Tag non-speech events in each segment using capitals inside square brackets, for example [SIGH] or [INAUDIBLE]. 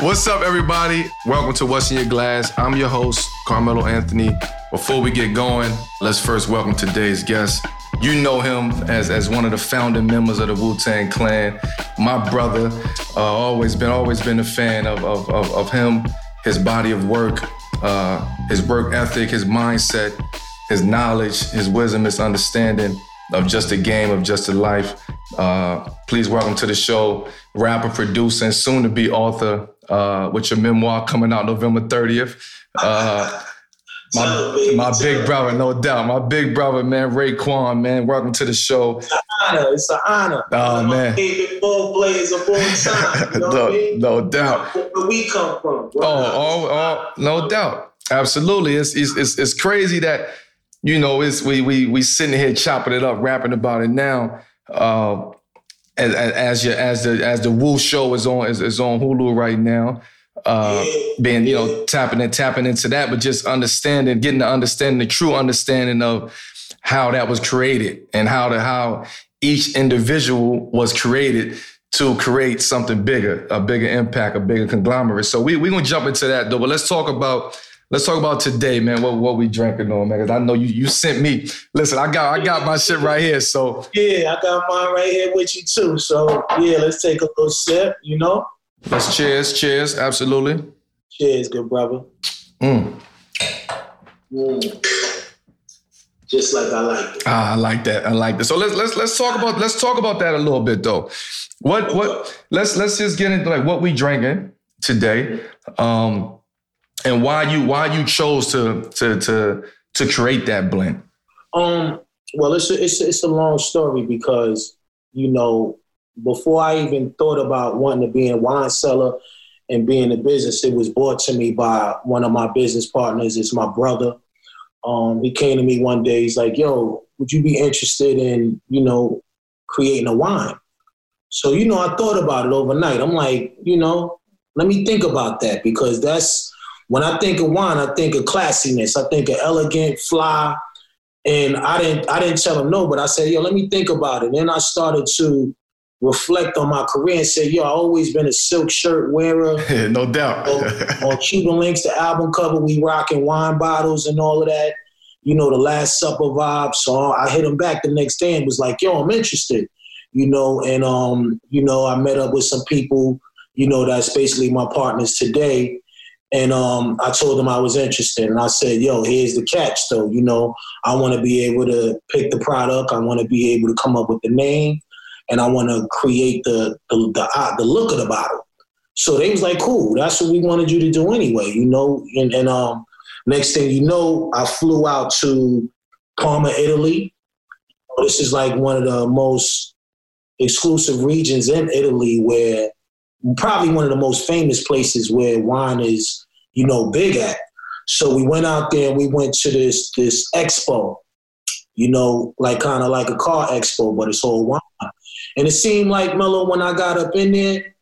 What's up, everybody? Welcome to What's in Your Glass. I'm your host, Carmelo Anthony. Before we get going, let's first welcome today's guest. You know him as, as one of the founding members of the Wu Tang Clan. My brother, uh, always been always been a fan of, of, of, of him, his body of work, uh, his work ethic, his mindset, his knowledge, his wisdom, his understanding of just a game, of just a life. Uh, please welcome to the show, rapper, producer, and soon to be author uh, with your memoir coming out November 30th. Uh, [LAUGHS] my, my big brother, no doubt. My big brother, man, Raekwon, man. Welcome to the show. It's an honor. It's an honor. Oh, man. Favorite ball players of all time. You [LAUGHS] know no, I mean? no doubt. Where we come from. Oh, oh, oh, no doubt. Absolutely. It's, it's, it's, it's crazy that, you know, it's we we we sitting here chopping it up, rapping about it now. Uh, as, as your as the as the Wu show is on is, is on Hulu right now. Uh, being you know tapping and tapping into that, but just understanding, getting the understanding, the true understanding of how that was created and how the how each individual was created to create something bigger, a bigger impact, a bigger conglomerate. So we we gonna jump into that though. But let's talk about let's talk about today, man. What what we drinking on, man? Cause I know you you sent me. Listen, I got I got my shit right here. So Yeah, I got mine right here with you too. So yeah, let's take a little sip, you know? let's cheers, cheers, absolutely. Cheers, good brother. Mm. Mm. Just like I like it. Ah, I like that. I like that. So let's let's let's talk about let's talk about that a little bit though. What what let's let's just get into like what we drinking today, um, and why you why you chose to to to to create that blend. Um, well, it's a, it's a, it's a long story because you know before I even thought about wanting to be a wine seller and being in the business, it was brought to me by one of my business partners. It's my brother. Um, he came to me one day. He's like, "Yo, would you be interested in you know creating a wine?" So you know, I thought about it overnight. I'm like, you know, let me think about that because that's when I think of wine, I think of classiness. I think of elegant, fly. And I didn't I didn't tell him no, but I said, yo, let me think about it. Then I started to reflect on my career and say, yo, I always been a silk shirt wearer. [LAUGHS] no doubt. on, on Cuban Links, the album cover, we rocking wine bottles and all of that. You know, the Last Supper vibe. So I hit him back the next day and was like, yo, I'm interested. You know, and um, you know, I met up with some people, you know, that's basically my partners today. And um, I told them I was interested, and I said, "Yo, here's the catch, though. You know, I want to be able to pick the product. I want to be able to come up with the name, and I want to create the the the, uh, the look of the bottle." So they was like, "Cool, that's what we wanted you to do anyway." You know, and, and um, next thing you know, I flew out to Parma, Italy. This is like one of the most exclusive regions in Italy where probably one of the most famous places where wine is, you know, big at. So we went out there and we went to this this expo, you know, like kind of like a car expo, but it's all wine. And it seemed like Mello when I got up in there,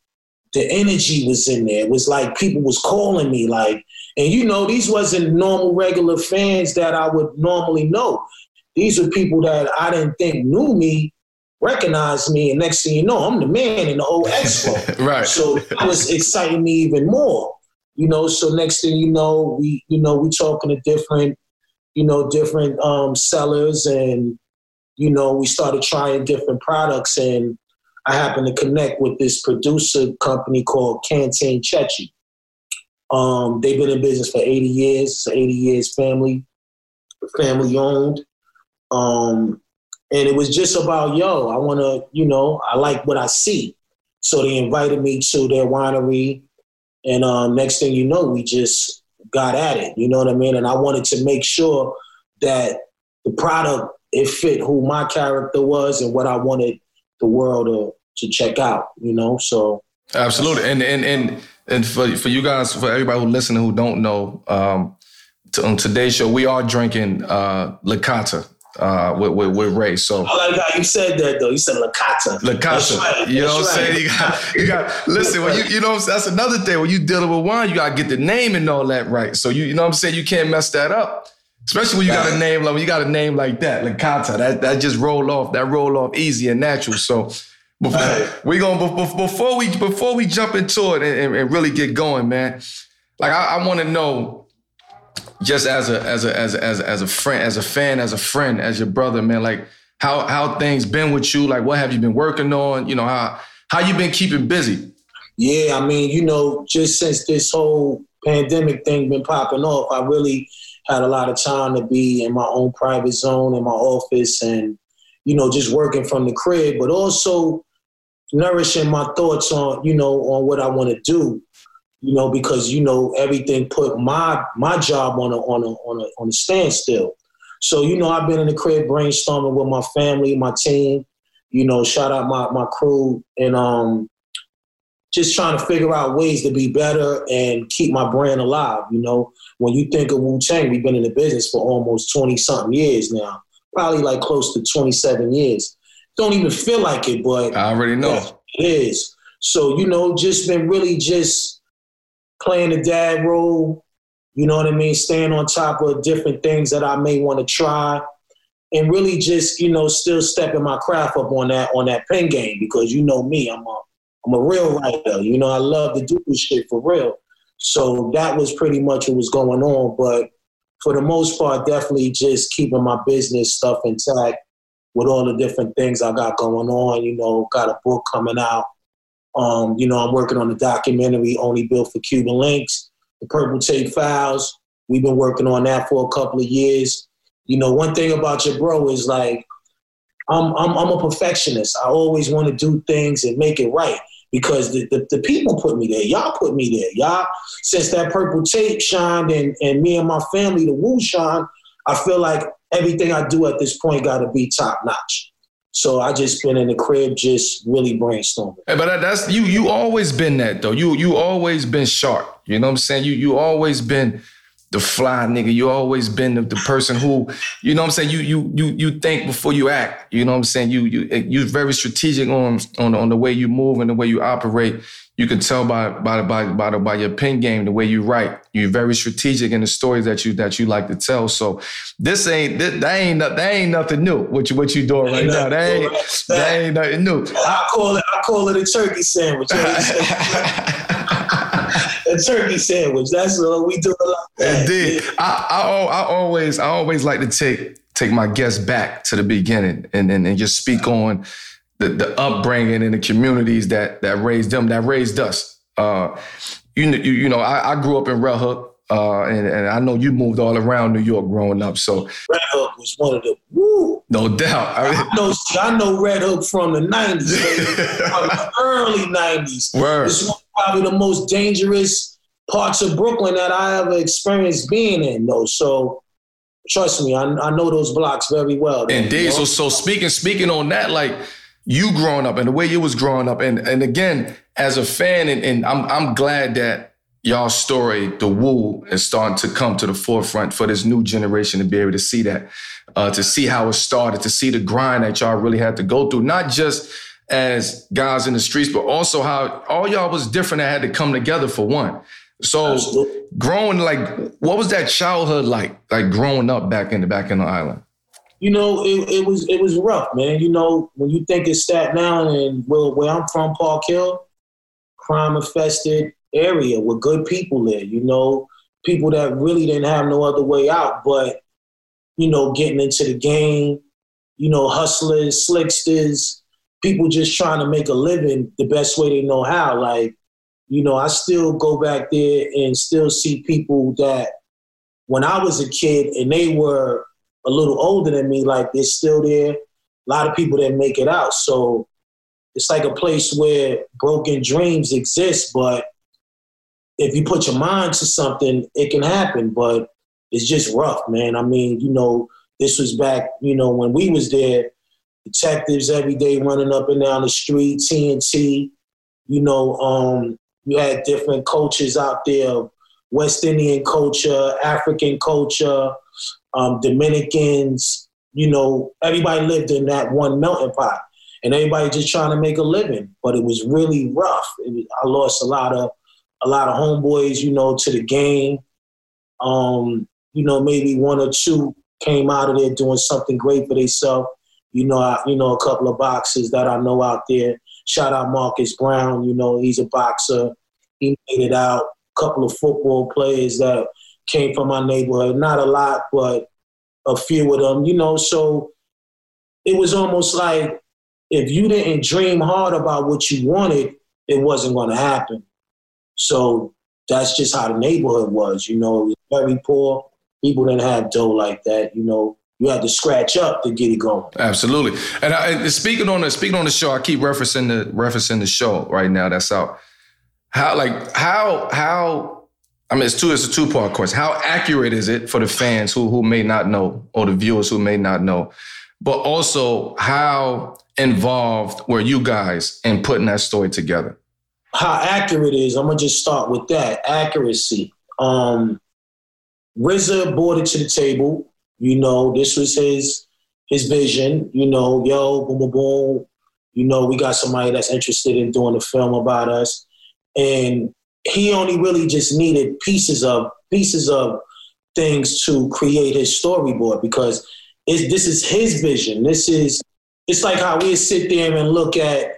the energy was in there. It was like people was calling me, like, and you know, these wasn't normal regular fans that I would normally know. These are people that I didn't think knew me, recognized me, and next thing you know, I'm the man in the whole expo. [LAUGHS] right. So that was exciting me even more. You know, so next thing you know, we you know we talking to different, you know, different um, sellers, and you know we started trying different products, and I happened to connect with this producer company called Cantine Ceci. Um, they've been in business for 80 years. It's 80 years family, family owned. Um, and it was just about, yo, I want to, you know, I like what I see. So they invited me to their winery. And um, next thing you know, we just got at it. You know what I mean? And I wanted to make sure that the product, it fit who my character was and what I wanted the world to, to check out, you know? So. Absolutely. And, and, and, and for, for you guys, for everybody who listening who don't know, um, on today's show, we are drinking uh, Licataa uh, with, with, with Ray. So how you said that though. You said Licataa. Licataa. Right. You know what I'm saying? You got, you got. Listen, when you, you know, that's another thing. When you dealing with wine, you gotta get the name and all that right. So you, you know what I'm saying? You can't mess that up. Especially when you got a name like when you got a name like that, Licataa. That that just roll off. That roll off easy and natural. So Before, we gonna before we before we jump into it and, and really get going, man. Like I, I want to know, just as a as a as a, as a as a friend, as a fan, as a friend, as your brother, man. Like how how things been with you? Like what have you been working on? You know how how you been keeping busy? Yeah, I mean, you know, just since this whole pandemic thing been popping off, I really had a lot of time to be in my own private zone in my office and you know just working from the crib, but also nourishing my thoughts on you know on what I want to do. You know, because you know everything put my my job on a on a on a on a standstill. So you know, I've been in the crib brainstorming with my family, my team. You know, shout out my my crew and um, just trying to figure out ways to be better and keep my brand alive. You know, when you think of Wu Tang, we've been in the business for almost twenty something years now, probably like close to twenty seven years don't even feel like it, but I already know it is. So you know, just been really just playing the dad role. You know what I mean? Staying on top of different things that I may want to try, and really just you know still stepping my craft up on that on that pen game because you know me, I'm a I'm a real writer. You know, I love to do this shit for real. So that was pretty much what was going on. But for the most part, definitely just keeping my business stuff intact with all the different things I got going on. You know, got a book coming out. Um, you know, I'm working on a documentary only built for Cuban links, the Purple Tape Files. We've been working on that for a couple of years. You know, one thing about your bro is like, I'm, I'm, I'm a perfectionist. I always want to do things and make it right because the, the, the, people put me there. Y'all put me there. Y'all, since that purple tape shined and, and me and my family, the Wu shine, I feel like everything I do at this point got to be top notch. So I just been in the crib, just really brainstorming. Hey, but that's you. You always been that though. You you always been sharp. You know what I'm saying? You you always been the fly nigga. You always been the, the, person who, you know what I'm saying, you you you you think before you act. You know what I'm saying? You you you very strategic on on on the way you move and the way you operate you can tell by by by by, by your pen game, the way you write. You're very strategic in the stories that you that you like to tell. So this ain't that, that ain't that ain't nothing new. What you what you doing right now? That ain't that ain't nothing new. I call it I call it a turkey sandwich. [LAUGHS] a turkey sandwich. That's what we do a lot. Indeed, yeah. I, I I always I always like to take take my guests back to the beginning and and, and just speak on the, the upbringing and the communities that that raised them, that raised us. Uh, you, you, you know, I, I, grew up in Red Hook, uh, and, and, I know you moved all around New York growing up. So Red Hook was one of the woo. No doubt. I, I know I know Red Hook from the nineties, [LAUGHS] from the early nineties. This was probably the most dangerous parts of Brooklyn that I ever experienced being in. Though, so trust me, I, I know those blocks very well. Indeed. You know? So so speaking speaking on that, like you growing up and the way you was growing up. And and again, as a fan, and, and I'm I'm glad that y'all story, the Wu, is starting to come to the forefront for this new generation to be able to see that, uh, to see how it started, to see the grind that y'all really had to go through, not just as guys in the streets, but also how all y'all was different and had to come together for one. So Absolutely. growing like, what was that childhood like? Like growing up back in the back in the island you know, it, it was it was rough, man. You know, when you think it's Staten Island and where, where I'm from, Park Hill, crime infested area with good people there. You know, people that really didn't have no other way out, but you know, getting into the game. You know, hustlers, slicksters, people just trying to make a living the best way they know how. Like, you know, I still go back there and still see people that when I was a kid and they were a little older than me, like they're still there. A lot of people that make it out. So it's like a place where broken dreams exist, but if you put your mind to something, it can happen. But it's just rough, man. I mean, you know, this was back, you know, when we was there, detectives every day running up and down the street, TNT, you know, um, you had different cultures out there, West Indian culture, African culture, um, Dominicans, you know, everybody lived in that one melting pot, and everybody just trying to make a living. But it was really rough. Was, I lost a lot of a lot of homeboys, you know, to the game. Um, you know, maybe one or two came out of there doing something great for themselves. You know, I, you know a couple of boxers that I know out there. Shout out Marcus Brown. You know, he's a boxer. He made it out. A couple of football players that came from my neighborhood. Not a lot, but a few of them. You know, so it was almost like if you didn't dream hard about what you wanted, it wasn't going to happen. So that's just how the neighborhood was. You know, it was very poor. People didn't have dough like that. You know, you had to scratch up to get it going. Absolutely. And, I, and speaking on the speaking on the show, I keep referencing the referencing the show right now. That's out. How like how how I mean, it's two. It's a two part question. How accurate is it for the fans who who may not know, or the viewers who may not know, but also how involved were you guys in putting that story together? How accurate is? I'm gonna just start with that accuracy. Um, RZA brought it to the table. You know, this was his his vision. You know, yo, boom, boom, boom. You know, we got somebody that's interested in doing a film about us, and he only really just needed pieces of pieces of things to create his storyboard because this is his vision. This is it's like how we sit there and look at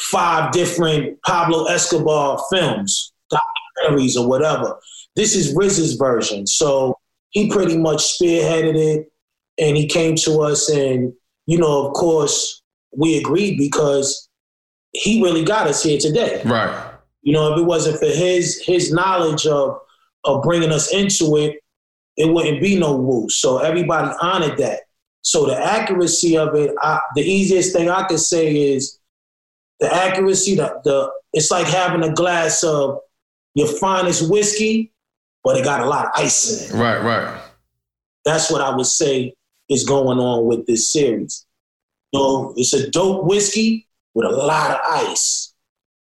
five different Pablo Escobar films, documentaries or whatever. This is RZA's version. So he pretty much spearheaded it and he came to us and, you know, of course, we agreed because he really got us here today. Right. You know, if it wasn't for his his knowledge of of bringing us into it, it wouldn't be no woo. So everybody honored that. So the accuracy of it, I, the easiest thing I could say is the accuracy. The, the it's like having a glass of your finest whiskey, but it got a lot of ice in it. Right, right. That's what I would say is going on with this series. You know, it's a dope whiskey with a lot of ice.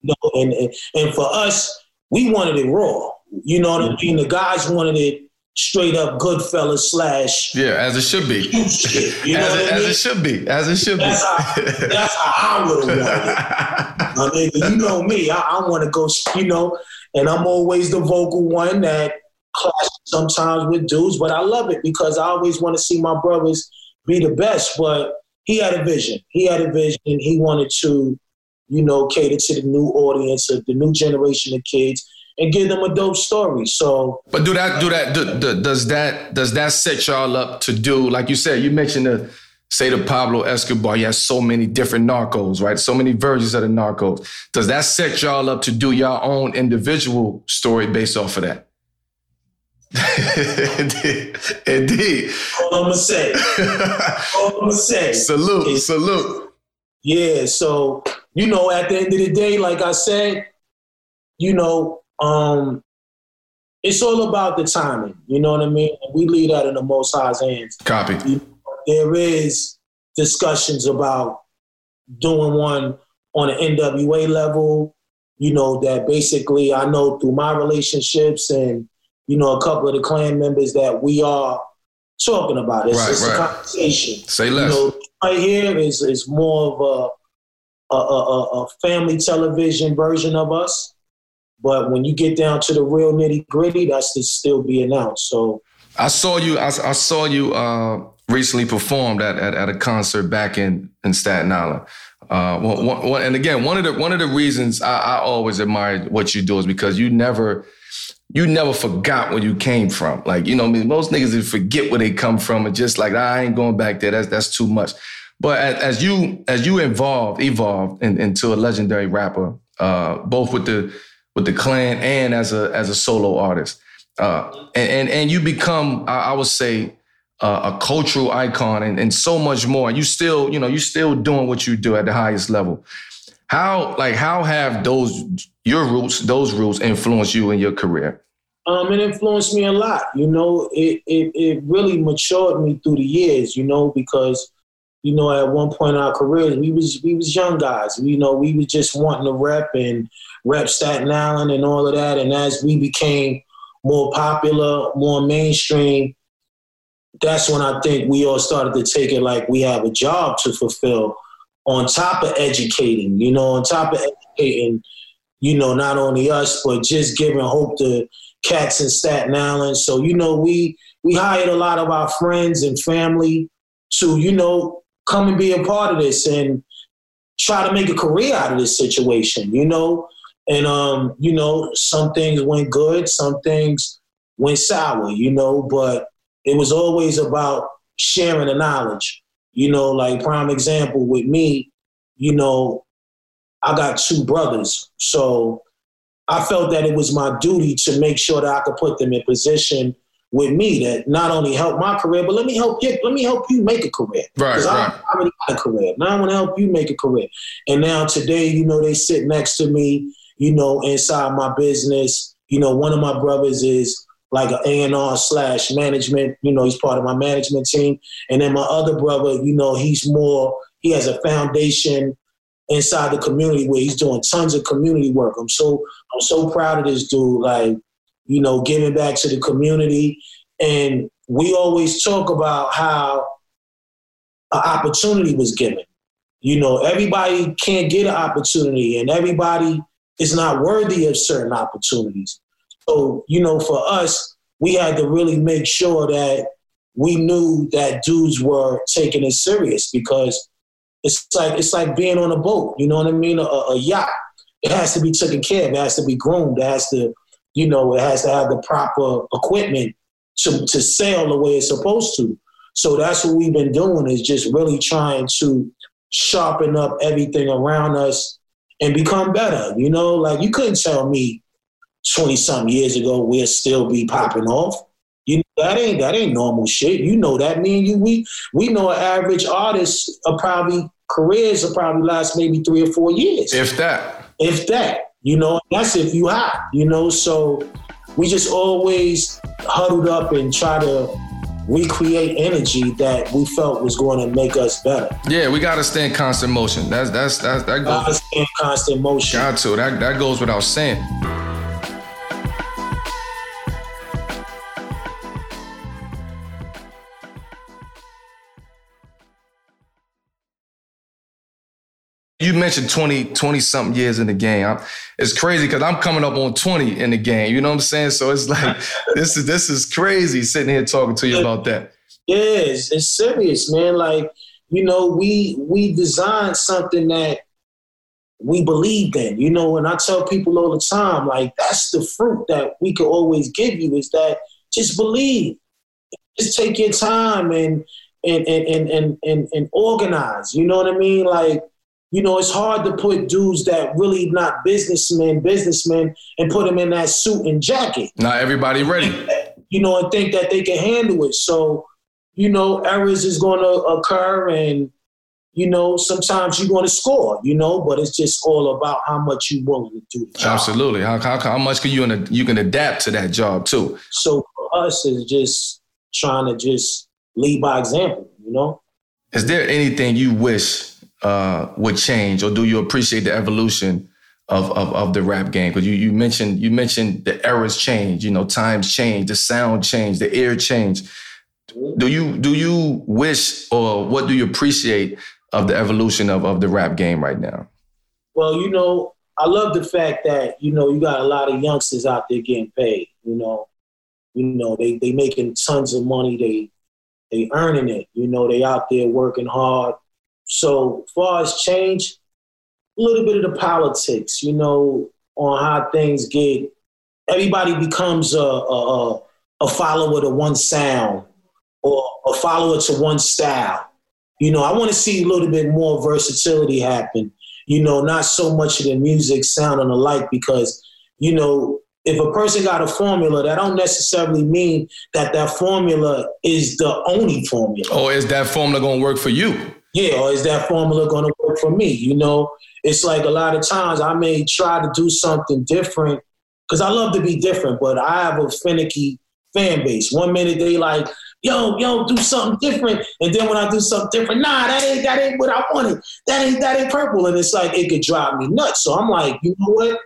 You know, and, and and for us, we wanted it raw. You know what I mean? The guys wanted it straight up Goodfellas slash. Yeah, as it should be. Shit, you know as, it, as it should be. As it should that's be. How, that's how I would have wanted it. [LAUGHS] I mean, you know me. I, I want to go, you know, and I'm always the vocal one that clashes sometimes with dudes, but I love it because I always want to see my brothers be the best. But he had a vision. He had a vision. He wanted to, you know, cater to the new audience of the new generation of kids and give them a dope story. So, but do that, do that, do, do, does that, does that set y'all up to do, like you said, you mentioned the, say the Pablo Escobar, you have so many different narcos, right? So many versions of the narcos. Does that set y'all up to do your own individual story based off of that? [LAUGHS] Indeed. Indeed. All I'm gonna say. [LAUGHS] All I'm gonna say. Salute. Salute. Yeah. So, you know, at the end of the day, like I said, you know, um, it's all about the timing. You know what I mean? We leave that in the Most High's hands. Copy. There is discussions about doing one on an NWA level. You know that basically I know through my relationships and you know a couple of the clan members that we are talking about. It's, right, it's right. a conversation. Say less. You know, right here is is more of a a, a a family television version of us but when you get down to the real nitty gritty, that's still be announced. So I saw you. I, I saw you uh, recently performed at, at, at a concert back in in Staten Island. Uh, one, one, and again, one of the one of the reasons I, I always admired what you do is because you never you never forgot where you came from. Like you know, I mean, most niggas forget where they come from and just like I ain't going back there. That's that's too much. But as, you as you evolved evolved in, into a legendary rapper, uh, both with the with the clan and as a as a solo artist. Uh, and, and, and you become, I, I would say, uh, a cultural icon and, and so much more. You still, you know, you still doing what you do at the highest level. How like how have those your roots, those roots influenced you in your career? Um, it influenced me a lot. You know, it, it it really matured me through the years. You know, because you know at one point in our careers we was we was young guys. You know, we was just wanting to rep and rep Staten Island and all of that. And as we became more popular, more mainstream, that's when I think we all started to take it like we have a job to fulfill on top of educating, you know, on top of educating, you know, not only us, but just giving hope to cats in Staten Island. So, you know, we we hired a lot of our friends and family to, you know, come and be a part of this and try to make a career out of this situation, you know? And um, you know, some things went good, some things went sour, you know, but it was always about sharing the knowledge. You know, like prime example with me, you know, I got two brothers. So I felt that it was my duty to make sure that I could put them in position with me that not only help my career, but let me help you. Let me help you make a career. Right, right. I already got a career. Now I want to help you make a career. And now today, you know, they sit next to me. You know, inside my business. You know, one of my brothers is like an A&R slash management. You know, he's part of my management team. And then my other brother, you know, he's more. He has a foundation inside the community where he's doing tons of community work. I'm so I'm so proud of this dude. Like you know, giving back to the community. And we always talk about how an opportunity was given. You know, everybody can't get an opportunity, and everybody is not worthy of certain opportunities. So, you know, for us, we had to really make sure that we knew that dudes were taking it serious because it's like it's like being on a boat. You know what I mean? A, a yacht. It has to be taken care of. It has to be groomed. It has to you know, it has to have the proper equipment to, to sail the way it's supposed to. So that's what we've been doing is just really trying to sharpen up everything around us and become better. You know, like you couldn't tell me 20 something years ago we'll still be popping off. You know, that ain't that ain't normal shit. You know that. Me and you, we we know an average artist are probably careers will probably last maybe three or four years. If that. If that. You know, that's if you hot, you know, so we just always huddled up and try to recreate energy that we felt was going to make us better. Yeah, we got to stay in constant motion. That's that's that's that goes. Got to stay in constant motion. Got to. That that goes without saying. You mentioned 20, 20 something years in the game. I'm, it's crazy because I'm coming up on 20 in the game. You know what I'm saying? So it's like [LAUGHS] this is this is crazy sitting here talking to you about that. Yeah, it's, it's serious, man. Like, you know, we we designed something that we believed in, you know, and I tell people all the time, like, that's the fruit that we can always give you is that just believe. Just take your time and and and and and, and, and organize. You know what I mean? Like you know, it's hard to put dudes that really not businessmen, businessmen, and put them in that suit and jacket. Not everybody ready. You know, and think that they can handle it. So, you know, errors is going to occur, and you know, sometimes you're going to score. You know, but it's just all about how much you willing to do. Absolutely. How, how, how much can you you can adapt to that job too? So for us, is just trying to just lead by example. You know. Is there anything you wish uh, would change, or do you appreciate the evolution of of, of the rap game? Because you you mentioned you mentioned the eras change, you know, times change, the sound change, the ear change. Do you do you wish or what do you appreciate of the evolution of, of the rap game right now? Well, you know, I love the fact that, you know, you got a lot of youngsters out there getting paid, you know. You know, they they making tons of money, they they earning it, you know, they out there working hard, so far as change, a little bit of the politics, you know, on how things get. Everybody becomes a, a, a follower to one sound or a follower to one style. You know, I want to see a little bit more versatility happen. You know, not so much of the music sounding alike because, you know, if a person got a formula, that don't necessarily mean that that formula is the only formula. Or is that formula going to work for you? Yeah, or is that formula going to work for me? You know, it's like a lot of times I may try to do something different because I love to be different, but I have a finicky fan base. One minute they like, yo, yo, do something different, and then when I do something different, nah, that ain't that ain't what I wanted. That ain't that ain't purple, and it's like it could drive me nuts. So I'm like, you know what?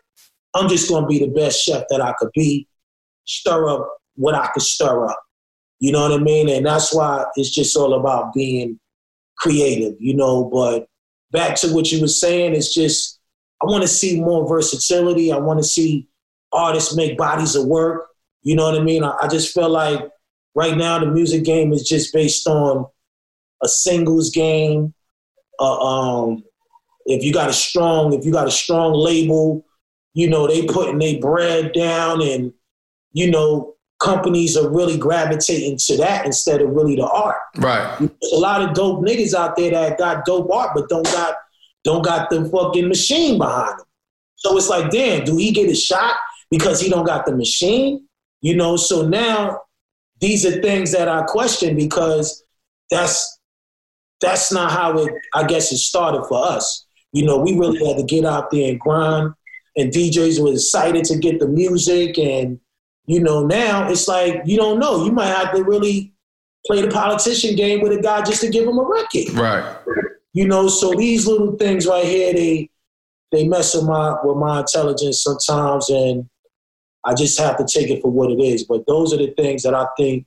I'm just gonna be the best chef that I could be, stir up what I could stir up. You know what I mean? And that's why it's just all about being creative, you know. But back to what you were saying, it's just I want to see more versatility. I want to see artists make bodies of work. You know what I mean? I, I just feel like right now the music game is just based on a singles game, uh, um, if you got a strong, if you got a strong label, you know, they putting their bread down and, you know, companies are really gravitating to that instead of really the art. Right. There's a lot of dope niggas out there that got dope art, but don't got don't got the fucking machine behind them. So it's like, damn, do he get a shot because he don't got the machine? You know, so now these are things that I question because that's that's not how it I guess it started for us. You know, we really had to get out there and grind and DJs were excited to get the music and you know, now it's like you don't know. You might have to really play the politician game with a guy just to give him a record. Right. You know, so these little things right here, they they mess with my with my intelligence sometimes, and I just have to take it for what it is. But those are the things that I think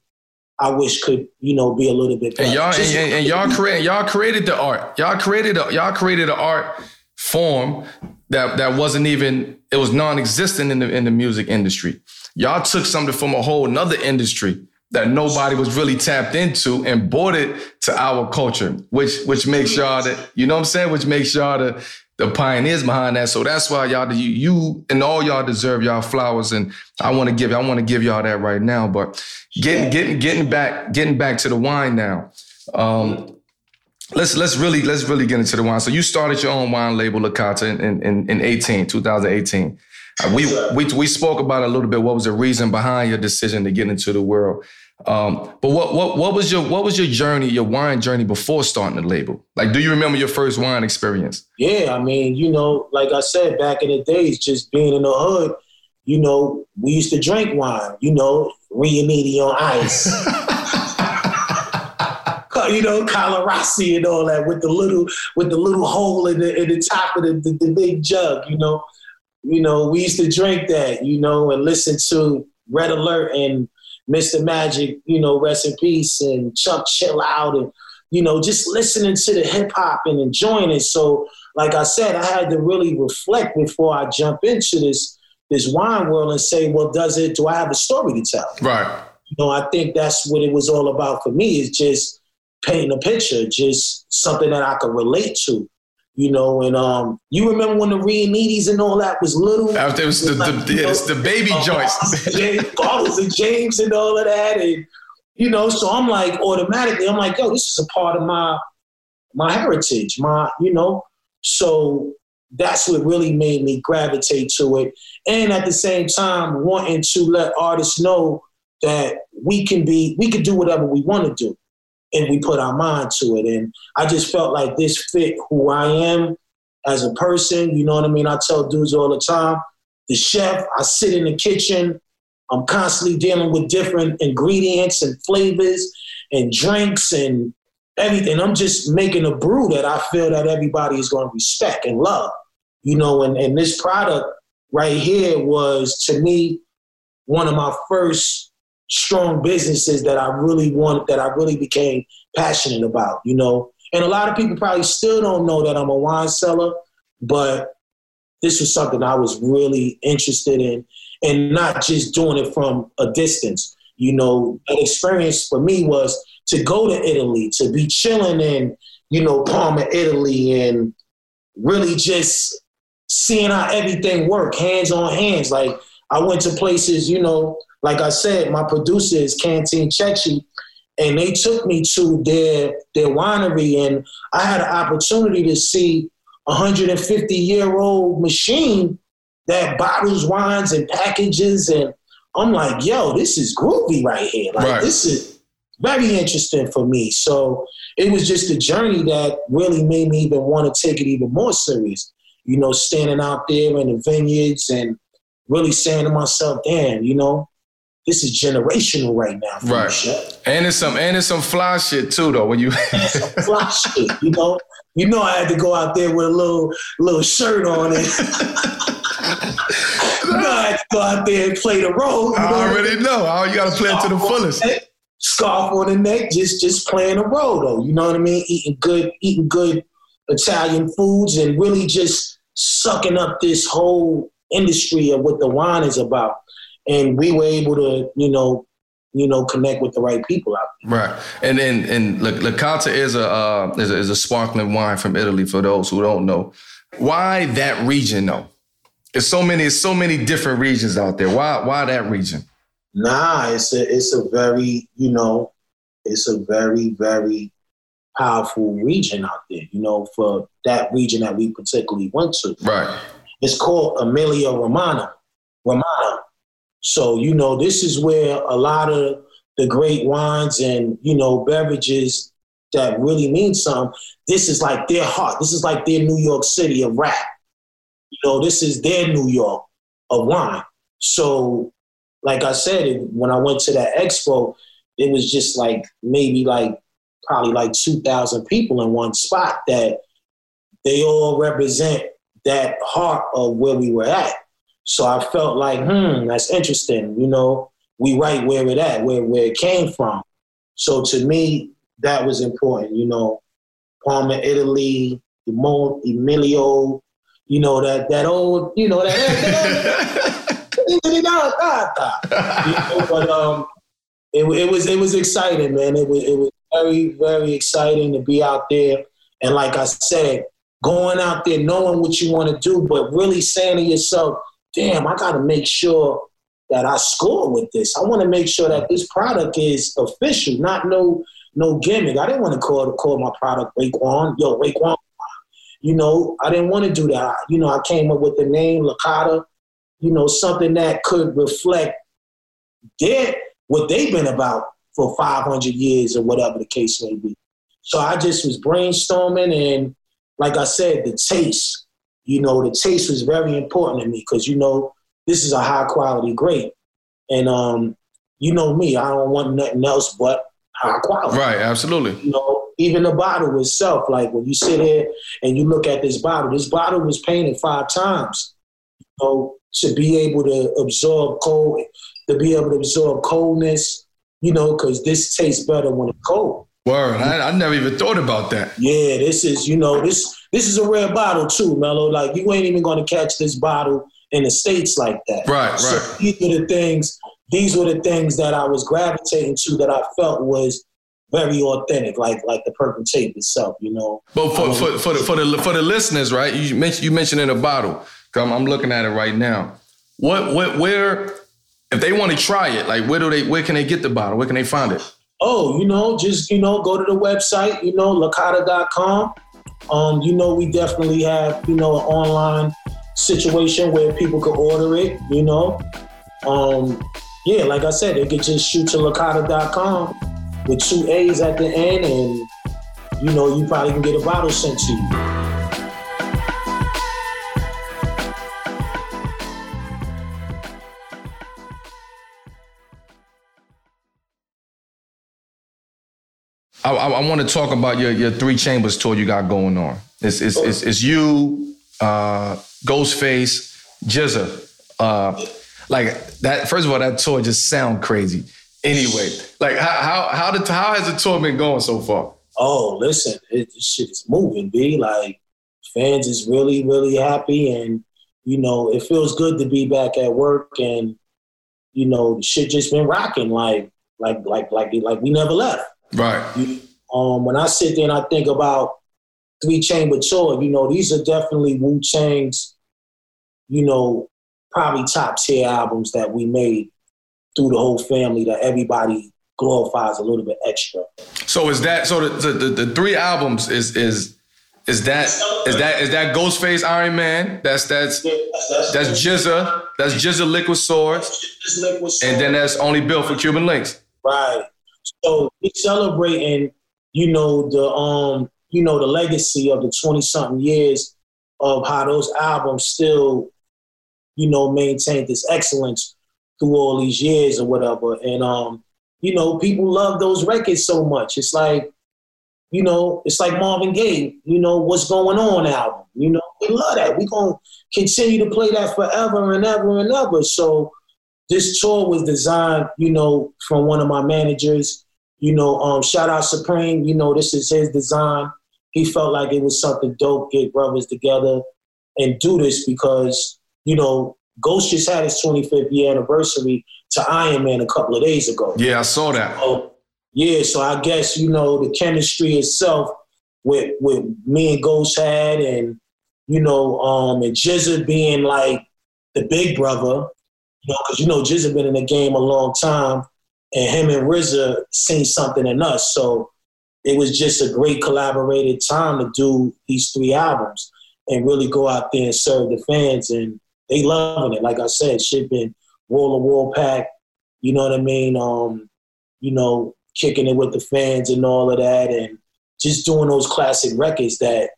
I wish could you know be a little bit. Better. And y'all just, and, and, y'all create y'all created the art. Y'all created a, y'all created an art form that that wasn't even it was non-existent in the in the music industry. Y'all took something from a whole another industry that nobody was really tapped into and brought it to our culture, which which makes y'all that you know what I'm saying, which makes y'all the the pioneers behind that. So that's why y'all you, you and all y'all deserve y'all flowers, and I want to give I want to give y'all that right now. But getting getting getting back getting back to the wine now. Um, let's let's really let's really get into the wine. So you started your own wine label, Licataa, in in, in 18, 2018. Uh, we, we we spoke about a little bit. What was the reason behind your decision to get into the world? Um, but what what what was your what was your journey, your wine journey before starting the label? Like, do you remember your first wine experience? Yeah, I mean, you know, like I said back in the days, just being in the hood, you know, we used to drink wine. You know, Riunite on ice. [LAUGHS] [LAUGHS] you know, Carlo Rossi and all that with the little with the little hole in the in the top of the, the, the big jug, you know you know, we used to drink that, you know, and listen to Red Alert and Mr. Magic, you know, rest in peace, and Chuck Chill Out, and, you know, just listening to the hip hop and enjoying it. So, like I said, I had to really reflect before I jump into this this wine world and say, well, does it, do I have a story to tell? Right. You know, I think that's what it was all about for me is just painting a picture, just something that I could relate to you know, and um, you remember when the Riunites and all that was little. After it was, the, like, the, know, the baby uh, joints, James, Bartles and Jaymes and all of that, and you know, so I'm like automatically, I'm like, yo, this is a part of my my heritage, my, you know, so that's what really made me gravitate to it, and at the same time, wanting to let artists know that we can be, we can do whatever we want to do and we put our mind to it. And I just felt like this fit who I am as a person. You know what I mean? I tell dudes all the time, the chef, I sit in the kitchen, I'm constantly dealing with different ingredients and flavors and drinks and everything. I'm just making a brew that I feel that everybody is going to respect and love. You know, and, and this product right here was to me one of my first strong businesses that I really want, that I really became passionate about, you know. And a lot of people probably still don't know that I'm a wine seller, but this was something I was really interested in and not just doing it from a distance. You know, an experience for me was to go to Italy, to be chilling in, you know, Parma, Italy, and really just seeing how everything work, hands on hands. Like I went to places, you know, like I said, my producer is Cantine Ceci, and they took me to their their winery, and I had an opportunity to see a 150 year old machine that bottles wines and packages, and I'm like, yo, this is groovy right here. Like right. this is very interesting for me. So it was just a journey that really made me even want to take it even more serious. You know, standing out there in the vineyards and really saying to myself, damn, you know, this is generational right now. right. And it's some and it's some fly shit too though. When you [LAUGHS] fly shit, you know. You know I had to go out there with a little little shirt on it. [LAUGHS] you know I had to go out there and play the role. I already know. Oh, you gotta play it to the fullest. Scarf on the neck, just just playing the role though. You know what I mean? Eating good, eating good Italian foods and really just sucking up this whole industry of what the wine is about and we were able to, you know, you know, connect with the right people out there. Right, and then and Licataa is a, uh, is a is a sparkling wine from Italy. For those who don't know, why that region though? There's so many, so many different regions out there. Why why that region? Nah, it's a it's a very you know, it's a very very powerful region out there. You know, for that region that we particularly went to. Right. It's called Emilia Romagna. Romagna. So, you know, this is where a lot of the great wines and, you know, beverages that really mean something, this is like their heart. This is like their New York City of rap. You know, this is their New York of wine. So, like I said, when I went to that expo, it was just like maybe like probably like 2,000 people in one spot that they all represent that heart of where we were at. So I felt like, hmm, that's interesting. You know, we right where it at, where where it came from. So to me, that was important. You know, Parma, Italy, Emilio, you know that that old, you know that. [LAUGHS] but um, it, it was it was exciting, man. It was it was very very exciting to be out there, and like I said, going out there knowing what you want to do, but really saying to yourself, damn, I got to make sure that I score with this. I want to make sure that this product is official, not no no gimmick. I didn't want to call call my product Raekwon. Yo, Raekwon. You know, I didn't want to do that. You know, I came up with the name Licataa. You know, something that could reflect their what they've been about for 500 years or whatever the case may be. So I just was brainstorming, and like I said, the taste you know, the taste was very important to me because, you know, this is a high quality grape. And, um, you know me, I don't want nothing else but high quality. Right, absolutely. You know, even the bottle itself, like when you sit here and you look at this bottle, this bottle was painted five times, you know, to be able to absorb cold, to be able to absorb coldness, you know, because this tastes better when it's cold. Word, I, I never even thought about that. Yeah, this is, you know, this this is a rare bottle too, Mello. Like you ain't even gonna catch this bottle in the states like that. Right, so right. These were the things. These were the things that I was gravitating to that I felt was very authentic, like like the purple tape itself, you know. But for, um, for, for, the, for the for the listeners, right? You mentioned you mentioned in a bottle. Come, I'm looking at it right now. What what where if they want to try it, like where do they where can they get the bottle? Where can they find it? Oh, you know, just you know, go to the website, you know, licataa.com. Um, you know, we definitely have, you know, an online situation where people could order it, you know. Um, yeah, like I said, they could just shoot to licataa.com with two A's at the end and, you know, you probably can get a bottle sent to you. I, I, I want to talk about your, your three chambers tour you got going on. It's it's, it's, it's you, uh, Ghostface, GZA. Uh, like that. First of all, that tour just sound crazy. Anyway, like how how how, did, how has the tour been going so far? Oh, listen, it, this shit is moving, b. Like fans is really really happy, and you know it feels good to be back at work, and you know the shit just been rocking. Like like like like like we never left. Right. Um, when I sit there and I think about Three Chamber Tour, you know, these are definitely Wu Tang's, you know, probably top tier albums that we made through the whole family that everybody glorifies a little bit extra. So is that so the the, the, the three albums is is is that is that is that Ghostface Iron Man? That's that's that's, that's GZA. That's GZA Liquid Swords. And then that's only built for Cuban Links. Right. So we're celebrating, you know, the um, you know, the legacy of the 20 something years of how those albums still, you know, maintain this excellence through all these years or whatever. And um, you know, people love those records so much. It's like, you know, it's like Marvin Gaye, you know, what's going on album. You know, we love that. We're gonna continue to play that forever and ever and ever. So this tour was designed, you know, from one of my managers. You know, um, shout out Supreme. You know, this is his design. He felt like it was something dope. Get brothers together and do this because you know Ghost just had his 25th year anniversary to Iron Man a couple of days ago. Yeah, I saw that. So, yeah, so I guess you know the chemistry itself with with me and Ghost had, and you know, um, and GZA being like the big brother, you know, because you know GZA been in the game a long time, and him and RZA seen something in us, so it was just a great collaborated time to do these three albums and really go out there and serve the fans, and they loving it. Like I said, shit been wall to wall pack. You know what I mean? Um, you know, kicking it with the fans and all of that, and just doing those classic records that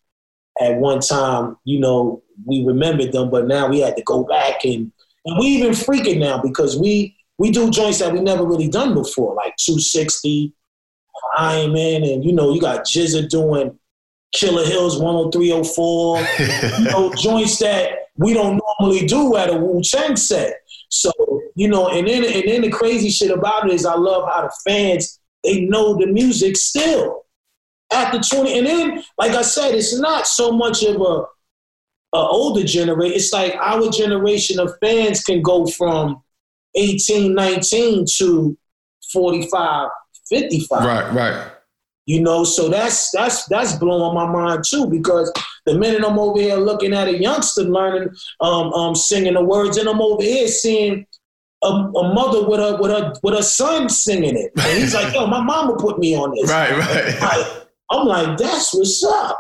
at one time, you know, we remembered them, but now we had to go back and and we even freaking now because we we do joints that we never really done before, like 260, Iron Man, and you know, you got GZA doing Killah Hills 10304, [LAUGHS] you know, joints that we don't normally do at a Wu Tang set. So, you know, and then and then the crazy shit about it is I love how the fans they know the music still after 20 and then like I said, it's not so much of a older generation. It's like our generation of fans can go from 18, 19 to 45, 55. Right, right. You know, so that's that's that's blowing my mind too because the minute I'm over here looking at a youngster learning, um, um, singing the words, and I'm over here seeing a, a, mother with a with a with a son singing it, and he's like, "Yo, my mama put me on this." [LAUGHS] Right, right. Like, I'm like, "That's what's up,"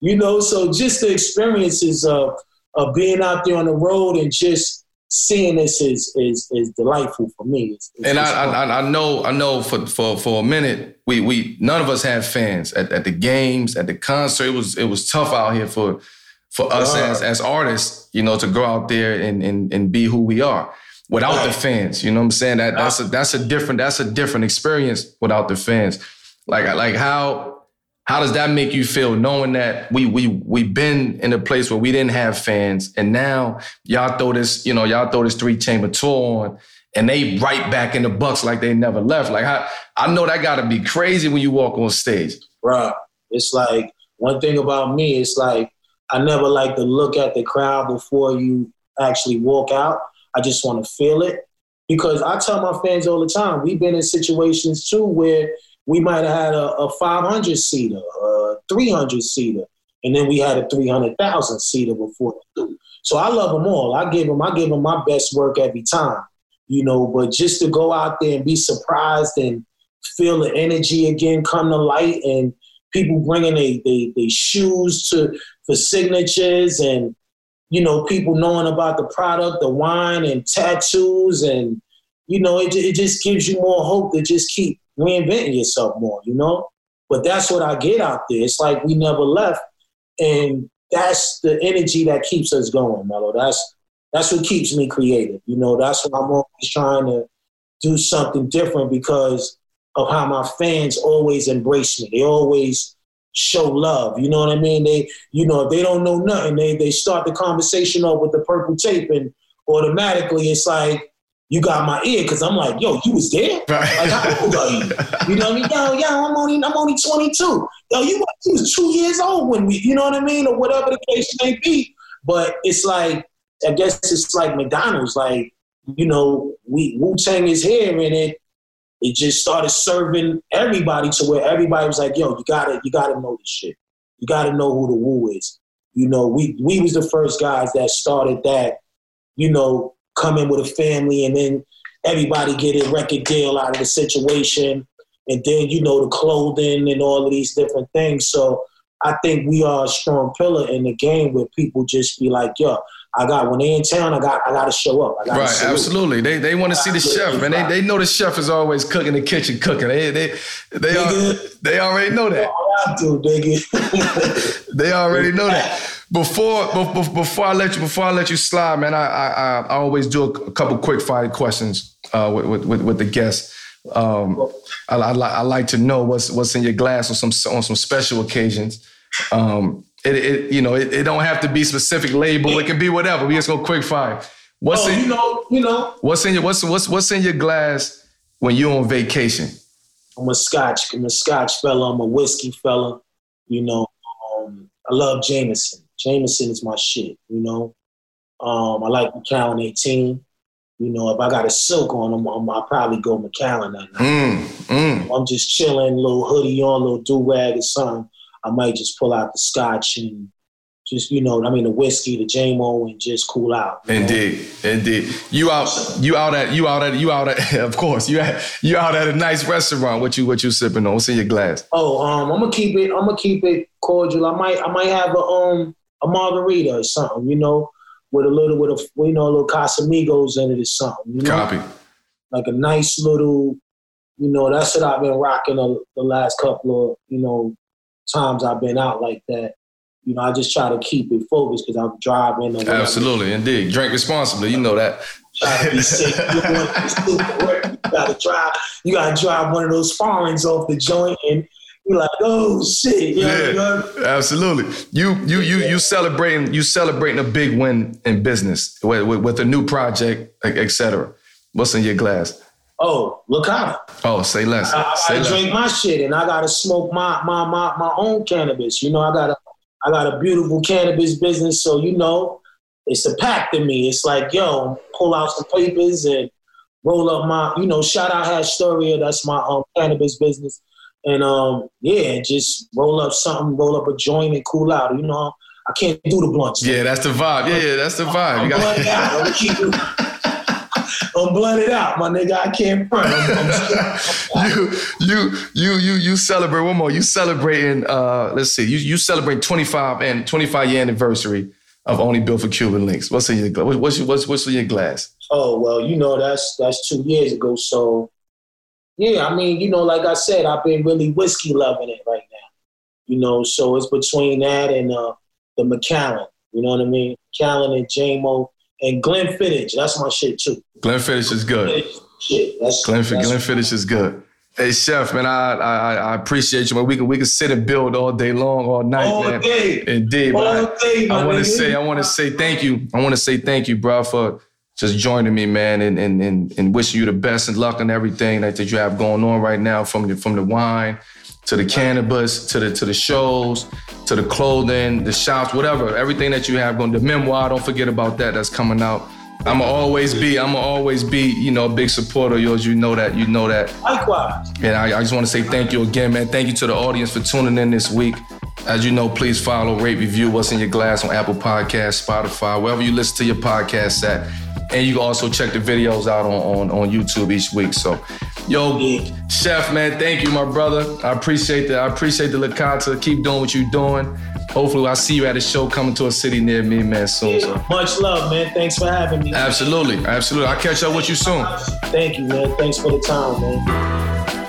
you know. So just the experiences of of being out there on the road and just seeing this is is is delightful for me. It's, it's and I, I, I know I know for for for a minute we we none of us had fans at, at the games at the concert. It was it was tough out here for for us as as artists, you know, to go out there and and and be who we are without right. the fans. You know what I'm saying? That that's a that's a different that's a different experience without the fans. Like like how how does that make you feel knowing that we we we've been in a place where we didn't have fans and now y'all throw this, you know, y'all throw this three chamber tour on and they right back in the bucks like they never left. Like I, I know that gotta be crazy when you walk on stage. Right. It's like one thing about me, it's like I never like to look at the crowd before you actually walk out. I just want to feel it. Because I tell my fans all the time, we've been in situations too where we might have had a, a 500 seater, a 300 seater, and then we had a 300,000 seater before. So I love them all. I give them, I give them my best work every time, you know. But just to go out there and be surprised and feel the energy again come to light, and people bringing their they, they shoes to for signatures, and you know people knowing about the product, the wine, and tattoos, and you know it, it just gives you more hope to just keep reinventing yourself more, you know? But that's what I get out there. It's like we never left. And that's the energy that keeps us going, Mello. That's that's what keeps me creative. You know, that's why I'm always trying to do something different because of how my fans always embrace me. They always show love. You know what I mean? They, you know, if they don't know nothing, they they start the conversation off with the purple tape and automatically it's like, you got my ear because I'm like, yo, you was there? [LAUGHS] Right. Like, how old are you? You know what I mean? Yo, yo, I'm only, I'm only 22. Yo, you, you was two years old when we, you know what I mean? Or whatever the case may be. But it's like, I guess it's like McDonald's. Like, you know, we Wu Tang is here, and it it just started serving everybody to where everybody was like, yo, you gotta, you gotta know this shit. You gotta know who the Wu is. You know, we we was the first guys that started that, you know, come in with a family and then everybody get a record deal out of the situation. And then, you know, the clothing and all of these different things. So I think we are a strong pillar in the game where people just be like, yo, I got when they in town, I got I got to show up. right, absolutely. They they want to see the chef, man. They they know the chef is always cooking the kitchen, cooking. They they they are, they already know that. I do, they already know that. [LAUGHS] [LAUGHS] Before before I let you before I let you slide, man, I I, I always do a couple quick fire questions uh, with, with with the guests. Um, I, I, I, like to know what's what's in your glass on some on some special occasions. Um, it, it, you know it, it, don't have to be specific label. It can be whatever. We just go quick fire. What's oh, in, you know you know what's in your what's what's what's in your glass when you're on vacation? I'm a Scotch. I'm a Scotch fella. I'm a whiskey fella. You know, um, I love Jameson. Jameson is my shit, you know. Um, I like Macallan 18. You know, if I got a silk on, I'm, I'm, I'll probably go Macallan that night. Mm, mm. I'm just chilling, little hoodie on, little do rag or something. I might just pull out the scotch and just you know, I mean the whiskey, the JMO, and just cool out. you know? Indeed, indeed. You out, you out at, you out at, you out at. [LAUGHS] Of course, you at, you out at a nice restaurant. What you, what you sipping on? What's in your glass? Oh, um, I'm gonna keep it. I'm gonna keep it cordial. I might, I might have a um a margarita or something. You know, with a little, with a you know, a little Casamigos in it or something. You know, Copy. like a nice little. You know, that's what I've been rocking the, the last couple of you know times I've been out like that. You know, I just try to keep it focused because I'm driving. Absolutely, indeed. Drink responsibly. You know that. try to be safe. [LAUGHS] You want to be super work. You gotta drive. You gotta drive one of those foreigns off the joint, and you're like, oh shit, you know, you know? Yeah, absolutely. You you you you celebrating you celebrating a big win in business with, with, with a new project, etc. What's in your glass? Oh, Licataa. Oh, say less. I, I say gotta less. drink my shit, and I gotta smoke my my my my own cannabis. You know, I got a I got a beautiful cannabis business, so you know, it's a pack to me. It's like, yo, pull out some papers and roll up my, you know, shout out Hashtoria. That's my um, cannabis business. And um, yeah, just roll up something, roll up a joint and cool out. You know, I can't do the blunts. Yeah, that's the vibe. Yeah, yeah, that's the vibe. I'm You blooded [LAUGHS] out. got I'm, blooded out, my nigga. I can't front. [LAUGHS] You you you you you celebrate one more. You celebrating uh let's see. You you celebrate 25 and 25 year anniversary of Only Built 4 Cuban Linx. What's in your glass? What's what's what's in your glass? Oh well, you know that's that's two years ago. So yeah, I mean, you know, like I said, I've been really whiskey loving it right now. You know, so it's between that and uh, the Macallan. You know what I mean? Macallan and JMO and Glenfiddich. That's my shit too. Glenfiddich is good. Shit, that's that's- Glenfiddich is good. Hey chef, man, I, I I appreciate you, man. We can we can sit and build all day long, all night, all man. day. Indeed, but All day, my I want to say, I want to say thank you. I want to say thank you, bro, for just joining me, man, and and and, and wishing you the best and luck and everything that, that you have going on right now, from the from the wine to the cannabis to the to the shows to the clothing, the shops, whatever, everything that you have going. The memoir, don't forget about that. That's coming out. I'ma always be, I'ma always be, you know, a big supporter of yours. You know that, you know that. Likewise. And I, I just want to say thank you again, man. Thank you to the audience for tuning in this week. As you know, please follow, rate, review What's in Your Glass on Apple Podcasts, Spotify, wherever you listen to your podcasts at. And you can also check the videos out on, on, on YouTube each week. So, yo, Yeah. Chef, man, thank you, my brother. I appreciate that. I appreciate the Licataa. Keep doing what you're doing. Hopefully, I'll see you at a show coming to a city near me, man, soon. So. Much love, man. Thanks for having me. Absolutely, absolutely. I'll catch up with you soon. Thank you, man. Thanks for the time, man.